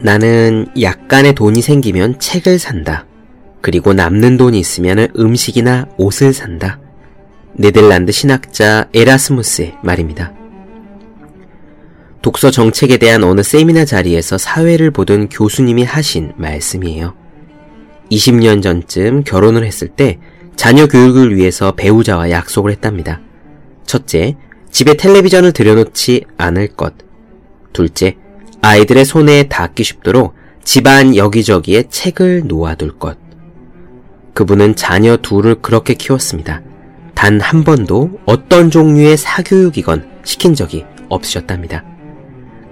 나는 약간의 돈이 생기면 책을 산다. 그리고 남는 돈이 있으면 음식이나 옷을 산다. 네덜란드 신학자 에라스무스의 말입니다. 독서 정책에 대한 어느 세미나 자리에서 사회를 보던 교수님이 하신 말씀이에요. 20년 전쯤 결혼을 했을 때 자녀 교육을 위해서 배우자와 약속을 했답니다. 첫째, 집에 텔레비전을 들여놓지 않을 것. 둘째, 아이들의 손에 닿기 쉽도록 집안 여기저기에 책을 놓아둘 것. 그분은 자녀 둘을 그렇게 키웠습니다. 단 한 번도 어떤 종류의 사교육이건 시킨 적이 없으셨답니다.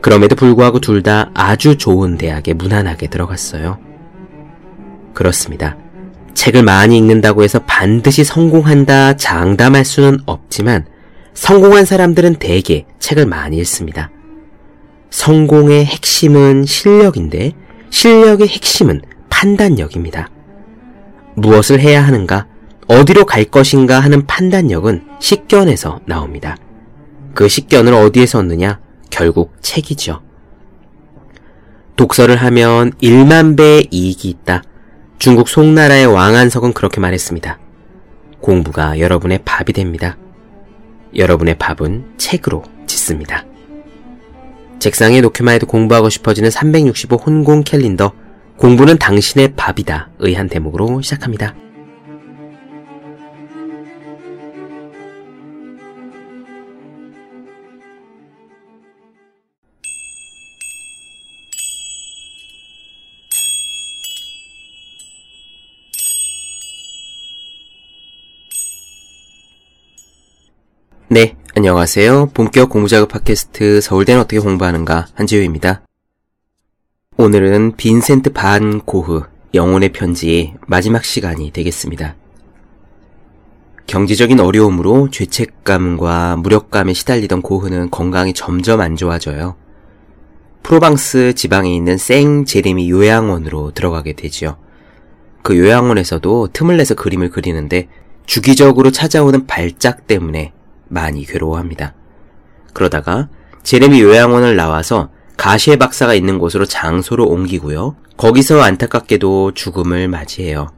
그럼에도 불구하고 둘 다 아주 좋은 대학에 무난하게 들어갔어요. 그렇습니다. 책을 많이 읽는다고 해서 반드시 성공한다 장담할 수는 없지만 성공한 사람들은 대개 책을 많이 읽습니다. 성공의 핵심은 실력인데 실력의 핵심은 판단력입니다. 무엇을 해야 하는가, 어디로 갈 것인가 하는 판단력은 식견에서 나옵니다. 그 식견을 어디에서 얻느냐? 결국 책이죠. 독서를 하면 1만 배의 이익이 있다. 중국 송나라의 왕안석은 그렇게 말했습니다. 공부가 여러분의 밥이 됩니다. 여러분의 밥은 책으로 짓습니다. 책상에 놓기만 해도 공부하고 싶어지는 365 혼공 캘린더 공부는 당신의 밥이다 의한 대목으로 시작합니다. 네, 안녕하세요. 본격 공부작업 팟캐스트 서울대는 어떻게 공부하는가 한지우입니다. 오늘은 빈센트 반 고흐 영혼의 편지 마지막 시간이 되겠습니다. 경제적인 어려움으로 죄책감과 무력감에 시달리던 고흐는 건강이 점점 안 좋아져요. 프로방스 지방에 있는 생 제레미 요양원으로 들어가게 되지요. 그 요양원에서도 틈을 내서 그림을 그리는데 주기적으로 찾아오는 발작 때문에 많이 괴로워합니다. 그러다가 제레미 요양원을 나와서 가시의 박사가 있는 곳으로 장소로 옮기고요. 거기서 안타깝게도 죽음을 맞이해요.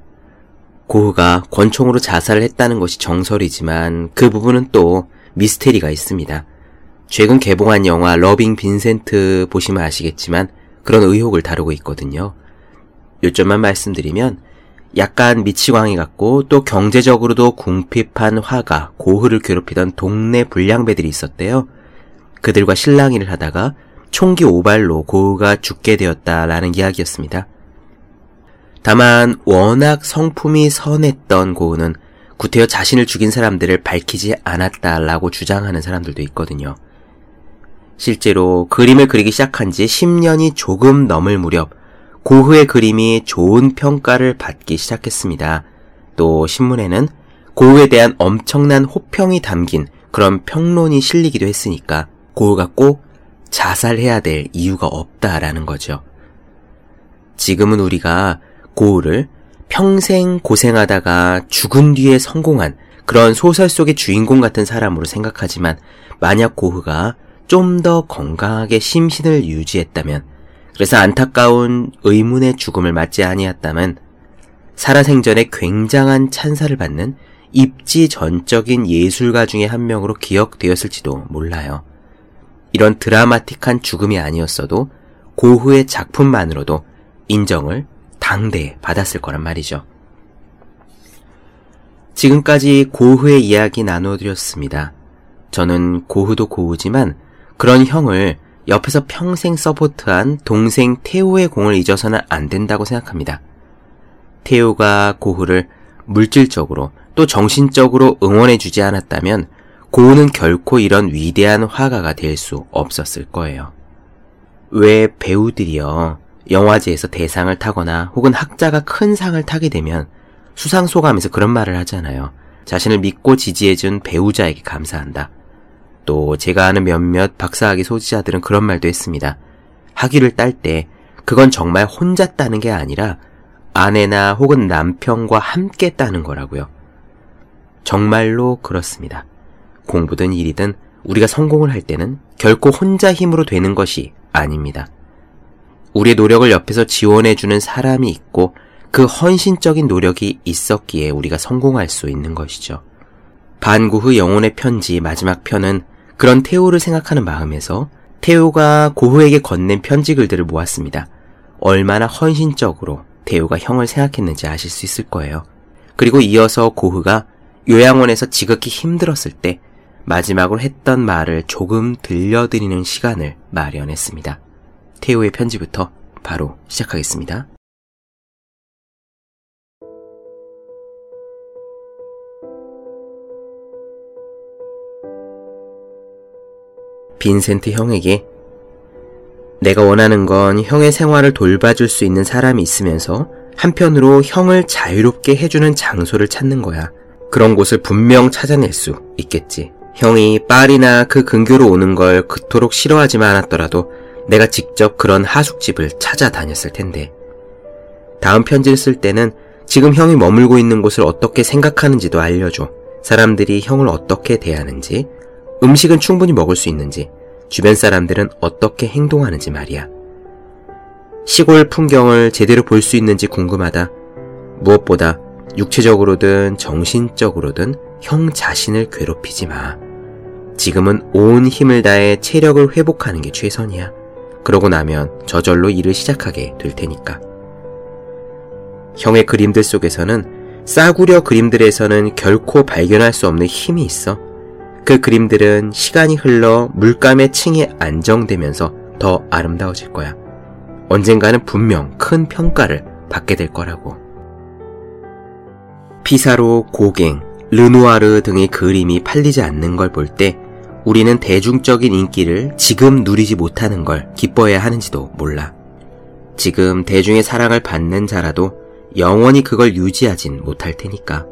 고흐가 권총으로 자살을 했다는 것이 정설이지만 그 부분은 또 미스테리가 있습니다. 최근 개봉한 영화 러빙 빈센트 보시면 아시겠지만 그런 의혹을 다루고 있거든요. 요점만 말씀드리면 약간 미치광이 같고 또 경제적으로도 궁핍한 화가 고흐를 괴롭히던 동네 불량배들이 있었대요. 그들과 실랑이를 하다가 총기 오발로 고흐가 죽게 되었다라는 이야기였습니다. 다만 워낙 성품이 선했던 고흐는 구태여 자신을 죽인 사람들을 밝히지 않았다라고 주장하는 사람들도 있거든요. 실제로 그림을 그리기 시작한 지 10년이 조금 넘을 무렵 고흐의 그림이 좋은 평가를 받기 시작했습니다. 또 신문에는 고흐에 대한 엄청난 호평이 담긴 그런 평론이 실리기도 했으니까 고흐가 꼭 자살해야 될 이유가 없다라는 거죠. 지금은 우리가 고흐를 평생 고생하다가 죽은 뒤에 성공한 그런 소설 속의 주인공 같은 사람으로 생각하지만 만약 고흐가 좀 더 건강하게 심신을 유지했다면 그래서 안타까운 의문의 죽음을 맞지 아니었다면 살아생전에 굉장한 찬사를 받는 입지 전적인 예술가 중의 한 명으로 기억되었을지도 몰라요. 이런 드라마틱한 죽음이 아니었어도 고흐의 작품만으로도 인정을 당대에 받았을 거란 말이죠. 지금까지 고흐의 이야기 나눠드렸습니다. 저는 고흐도 고흐지만 그런 형을 옆에서 평생 서포트한 동생 태우의 공을 잊어서는 안 된다고 생각합니다. 태우가 고흐를 물질적으로 또 정신적으로 응원해주지 않았다면 고흐는 결코 이런 위대한 화가가 될 수 없었을 거예요. 왜 배우들이요, 영화제에서 대상을 타거나 혹은 학자가 큰 상을 타게 되면 수상 소감에서 그런 말을 하잖아요. 자신을 믿고 지지해준 배우자에게 감사한다. 또 제가 아는 몇몇 박사학위 소지자들은 그런 말도 했습니다. 학위를 딸 때 그건 정말 혼자 따는 게 아니라 아내나 혹은 남편과 함께 따는 거라고요. 정말로 그렇습니다. 공부든 일이든 우리가 성공을 할 때는 결코 혼자 힘으로 되는 것이 아닙니다. 우리의 노력을 옆에서 지원해주는 사람이 있고 그 헌신적인 노력이 있었기에 우리가 성공할 수 있는 것이죠. 반고흐 영혼의 편지 마지막 편은 그런 태호를 생각하는 마음에서 태호가 고흐에게 건넨 편지 글들을 모았습니다. 얼마나 헌신적으로 태호가 형을 생각했는지 아실 수 있을 거예요. 그리고 이어서 고흐가 요양원에서 지극히 힘들었을 때 마지막으로 했던 말을 조금 들려드리는 시간을 마련했습니다. 태호의 편지부터 바로 시작하겠습니다. 빈센트 형에게 내가 원하는 건 형의 생활을 돌봐줄 수 있는 사람이 있으면서 한편으로 형을 자유롭게 해주는 장소를 찾는 거야. 그런 곳을 분명 찾아낼 수 있겠지. 형이 파리나 그 근교로 오는 걸 그토록 싫어하지만 않았더라도 내가 직접 그런 하숙집을 찾아다녔을 텐데. 다음 편지를 쓸 때는 지금 형이 머물고 있는 곳을 어떻게 생각하는지도 알려줘. 사람들이 형을 어떻게 대하는지, 음식은 충분히 먹을 수 있는지, 주변 사람들은 어떻게 행동하는지 말이야. 시골 풍경을 제대로 볼 수 있는지 궁금하다. 무엇보다 육체적으로든 정신적으로든 형 자신을 괴롭히지 마. 지금은 온 힘을 다해 체력을 회복하는 게 최선이야. 그러고 나면 저절로 일을 시작하게 될 테니까. 형의 그림들 속에서는 싸구려 그림들에서는 결코 발견할 수 없는 힘이 있어. 그 그림들은 시간이 흘러 물감의 층이 안정되면서 더 아름다워질 거야. 언젠가는 분명 큰 평가를 받게 될 거라고. 피사로, 고갱, 르누아르 등의 그림이 팔리지 않는 걸 볼 때 우리는 대중적인 인기를 지금 누리지 못하는 걸 기뻐해야 하는지도 몰라. 지금 대중의 사랑을 받는 자라도 영원히 그걸 유지하진 못할 테니까.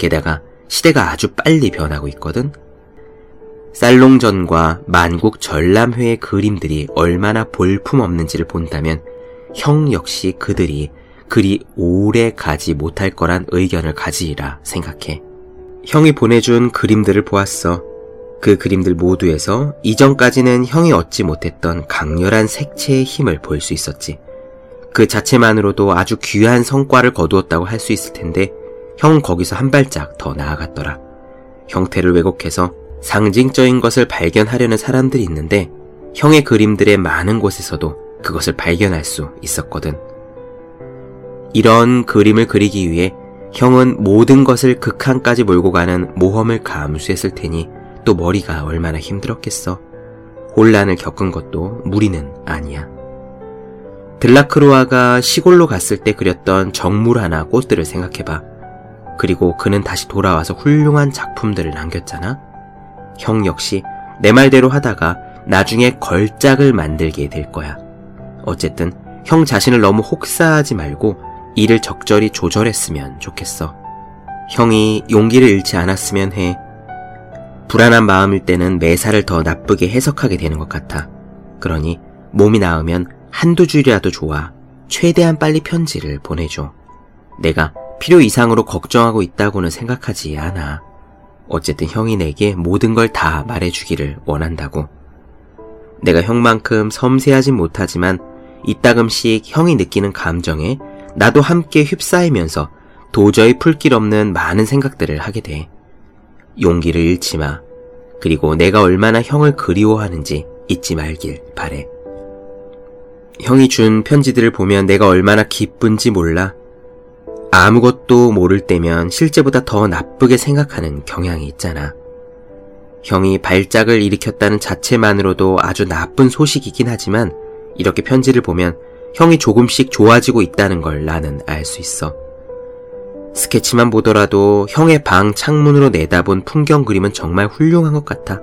게다가 시대가 아주 빨리 변하고 있거든. 쌀롱전과 만국 전람회의 그림들이 얼마나 볼품없는지를 본다면 형 역시 그들이 그리 오래 가지 못할 거란 의견을 가지리라 생각해. 형이 보내준 그림들을 보았어. 그 그림들 모두에서 이전까지는 형이 얻지 못했던 강렬한 색채의 힘을 볼 수 있었지. 그 자체만으로도 아주 귀한 성과를 거두었다고 할 수 있을 텐데 형 거기서 한 발짝 더 나아갔더라. 형태를 왜곡해서 상징적인 것을 발견하려는 사람들이 있는데 형의 그림들의 많은 곳에서도 그것을 발견할 수 있었거든. 이런 그림을 그리기 위해 형은 모든 것을 극한까지 몰고 가는 모험을 감수했을 테니 또 머리가 얼마나 힘들었겠어. 혼란을 겪은 것도 무리는 아니야. 들라크루아가 시골로 갔을 때 그렸던 정물 하나 꽃들을 생각해봐. 그리고 그는 다시 돌아와서 훌륭한 작품들을 남겼잖아. 형 역시 내 말대로 하다가 나중에 걸작을 만들게 될 거야. 어쨌든 형 자신을 너무 혹사하지 말고 일을 적절히 조절했으면 좋겠어. 형이 용기를 잃지 않았으면 해. 불안한 마음일 때는 매사를 더 나쁘게 해석하게 되는 것 같아. 그러니 몸이 나으면 한두 줄이라도 좋아. 최대한 빨리 편지를 보내줘. 내가 필요 이상으로 걱정하고 있다고는 생각하지 않아. 어쨌든 형이 내게 모든 걸 다 말해주기를 원한다고. 내가 형만큼 섬세하진 못하지만 이따금씩 형이 느끼는 감정에 나도 함께 휩싸이면서 도저히 풀 길 없는 많은 생각들을 하게 돼. 용기를 잃지 마. 그리고 내가 얼마나 형을 그리워하는지 잊지 말길 바래. 형이 준 편지들을 보면 내가 얼마나 기쁜지 몰라. 아무것도 모를 때면 실제보다 더 나쁘게 생각하는 경향이 있잖아. 형이 발작을 일으켰다는 자체만으로도 아주 나쁜 소식이긴 하지만 이렇게 편지를 보면 형이 조금씩 좋아지고 있다는 걸 나는 알 수 있어. 스케치만 보더라도 형의 방 창문으로 내다본 풍경 그림은 정말 훌륭한 것 같아.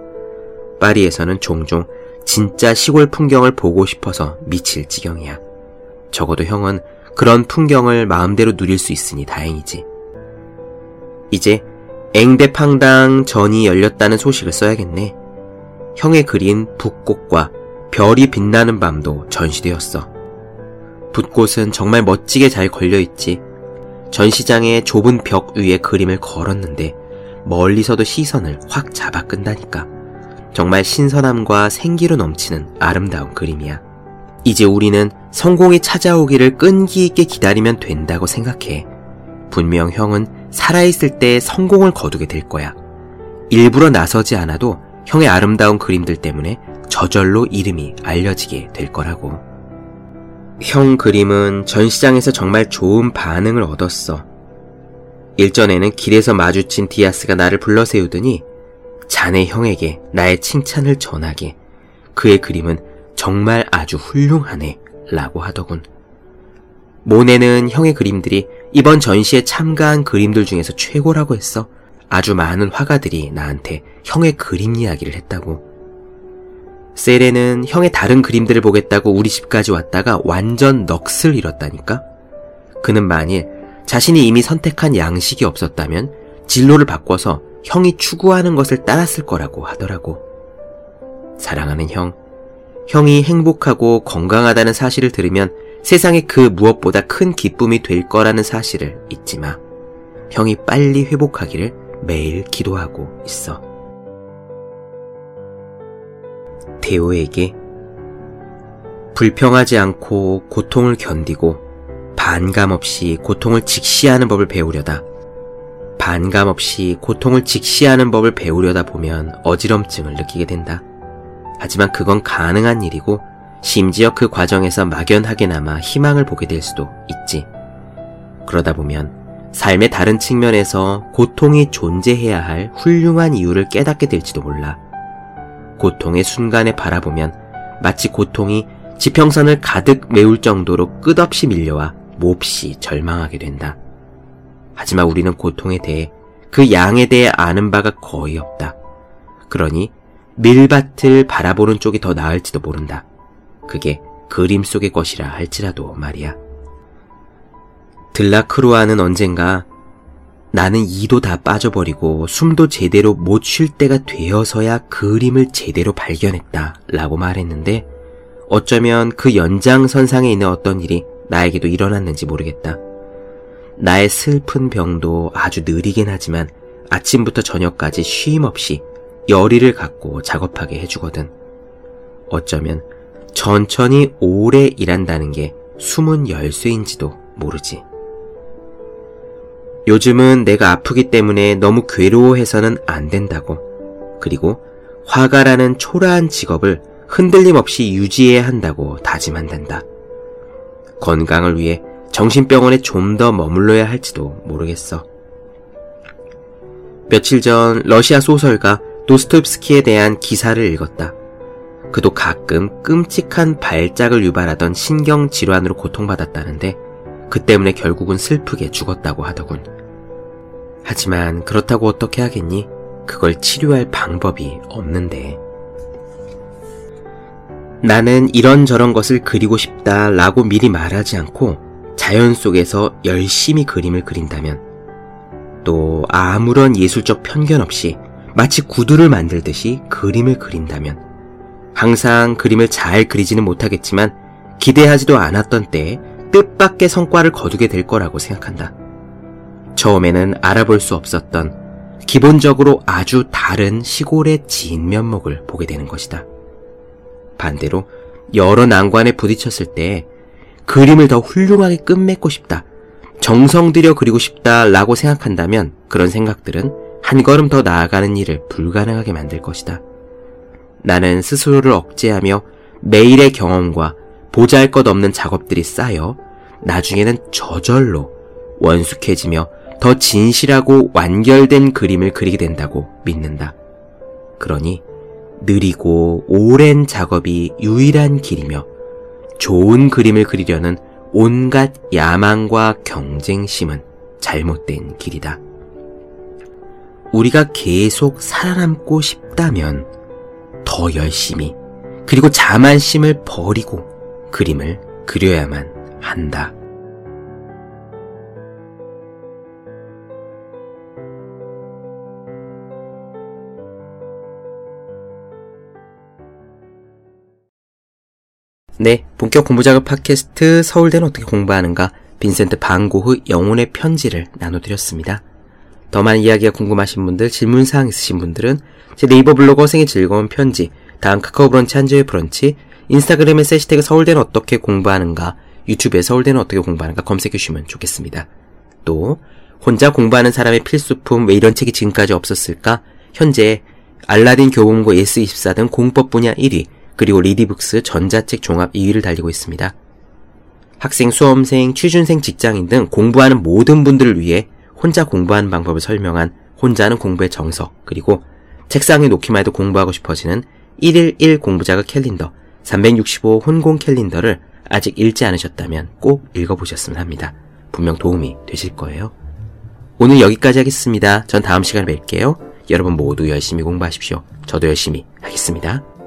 파리에서는 종종 진짜 시골 풍경을 보고 싶어서 미칠 지경이야. 적어도 형은 그런 풍경을 마음대로 누릴 수 있으니 다행이지. 이제 앵대팡당 전이 열렸다는 소식을 써야겠네. 형의 그린 붓꽃과 별이 빛나는 밤도 전시되었어. 붓꽃은 정말 멋지게 잘 걸려있지. 전시장의 좁은 벽 위에 그림을 걸었는데 멀리서도 시선을 확 잡아 끈다니까. 정말 신선함과 생기로 넘치는 아름다운 그림이야. 이제 우리는 성공이 찾아오기를 끈기 있게 기다리면 된다고 생각해. 분명 형은 살아있을 때 성공을 거두게 될 거야. 일부러 나서지 않아도 형의 아름다운 그림들 때문에 저절로 이름이 알려지게 될 거라고. 형 그림은 전시장에서 정말 좋은 반응을 얻었어. 일전에는 길에서 마주친 디아스가 나를 불러 세우더니 자네 형에게 나의 칭찬을 전하게 그의 그림은 정말 아주 훌륭하네 라고 하더군. 모네는 형의 그림들이 이번 전시에 참가한 그림들 중에서 최고라고 했어. 아주 많은 화가들이 나한테 형의 그림 이야기를 했다고. 세레는 형의 다른 그림들을 보겠다고 우리 집까지 왔다가 완전 넋을 잃었다니까? 그는 만일 자신이 이미 선택한 양식이 없었다면 진로를 바꿔서 형이 추구하는 것을 따랐을 거라고 하더라고. 사랑하는 형, 형이 행복하고 건강하다는 사실을 들으면 세상에 그 무엇보다 큰 기쁨이 될 거라는 사실을 잊지 마. 형이 빨리 회복하기를 매일 기도하고 있어. 데오에게 불평하지 않고 고통을 견디고 반감 없이 고통을 직시하는 법을 배우려다. 반감 없이 고통을 직시하는 법을 배우려다 보면 어지럼증을 느끼게 된다. 하지만 그건 가능한 일이고 심지어 그 과정에서 막연하게나마 희망을 보게 될 수도 있지. 그러다 보면 삶의 다른 측면에서 고통이 존재해야 할 훌륭한 이유를 깨닫게 될지도 몰라. 고통의 순간에 바라보면 마치 고통이 지평선을 가득 메울 정도로 끝없이 밀려와 몹시 절망하게 된다. 하지만 우리는 고통에 대해 그 양에 대해 아는 바가 거의 없다. 그러니 밀밭을 바라보는 쪽이 더 나을지도 모른다. 그게 그림 속의 것이라 할지라도 말이야. 들라크루아는 언젠가 나는 이도 다 빠져버리고 숨도 제대로 못 쉴 때가 되어서야 그림을 제대로 발견했다 라고 말했는데 어쩌면 그 연장선상에 있는 어떤 일이 나에게도 일어났는지 모르겠다. 나의 슬픈 병도 아주 느리긴 하지만 아침부터 저녁까지 쉼 없이 열의를 갖고 작업하게 해주거든. 어쩌면 천천히 오래 일한다는 게 숨은 열쇠인지도 모르지. 요즘은 내가 아프기 때문에 너무 괴로워해서는 안 된다고. 그리고 화가라는 초라한 직업을 흔들림 없이 유지해야 한다고 다짐한단다. 건강을 위해 정신병원에 좀 더 머물러야 할지도 모르겠어. 며칠 전 러시아 소설가 도스토옙스키에 대한 기사를 읽었다. 그도 가끔 끔찍한 발작을 유발하던 신경질환으로 고통받았다는데 그 때문에 결국은 슬프게 죽었다고 하더군. 하지만 그렇다고 어떻게 하겠니? 그걸 치료할 방법이 없는데. 나는 이런저런 것을 그리고 싶다 라고 미리 말하지 않고 자연 속에서 열심히 그림을 그린다면 또 아무런 예술적 편견 없이 마치 구두를 만들듯이 그림을 그린다면 항상 그림을 잘 그리지는 못하겠지만 기대하지도 않았던 때에 뜻밖의 성과를 거두게 될 거라고 생각한다. 처음에는 알아볼 수 없었던 기본적으로 아주 다른 시골의 진 면목을 보게 되는 것이다. 반대로 여러 난관에 부딪혔을 때 그림을 더 훌륭하게 끝맺고 싶다. 정성 들여 그리고 싶다 라고 생각한다면 그런 생각들은 한 걸음 더 나아가는 일을 불가능하게 만들 것이다. 나는 스스로를 억제하며 매일의 경험과 보잘 것 없는 작업들이 쌓여 나중에는 저절로 원숙해지며 더 진실하고 완결된 그림을 그리게 된다고 믿는다. 그러니 느리고 오랜 작업이 유일한 길이며 좋은 그림을 그리려는 온갖 야망과 경쟁심은 잘못된 길이다. 우리가 계속 살아남고 싶다면 더 열심히 그리고 자만심을 버리고 그림을 그려야만 한다. 네, 본격 공부 작업 팟캐스트 서울대는 어떻게 공부하는가 빈센트 반고흐 영혼의 편지를 나눠드렸습니다. 더 많은 이야기가 궁금하신 분들, 질문사항 있으신 분들은 제 네이버 블로그 생의 즐거운 편지, 다음 카카오 브런치 한주의 브런치, 인스타그램에서 해시태그 서울대는 어떻게 공부하는가, 유튜브에 서울대는 어떻게 공부하는가 검색해 주시면 좋겠습니다. 또 혼자 공부하는 사람의 필수품 왜 이런 책이 지금까지 없었을까? 현재 알라딘 교보문고 예스24 등 공부법 분야 1위, 그리고 리디북스 전자책 종합 2위를 달리고 있습니다. 학생, 수험생, 취준생, 직장인 등 공부하는 모든 분들을 위해 혼자 공부하는 방법을 설명한 혼자 하는 공부의 정석, 그리고 책상에 놓기만 해도 공부하고 싶어지는 1일 1 공부자극 캘린더, 365 혼공 캘린더를 아직 읽지 않으셨다면 꼭 읽어보셨으면 합니다. 분명 도움이 되실 거예요. 오늘 여기까지 하겠습니다. 전 다음 시간에 뵐게요. 여러분 모두 열심히 공부하십시오. 저도 열심히 하겠습니다.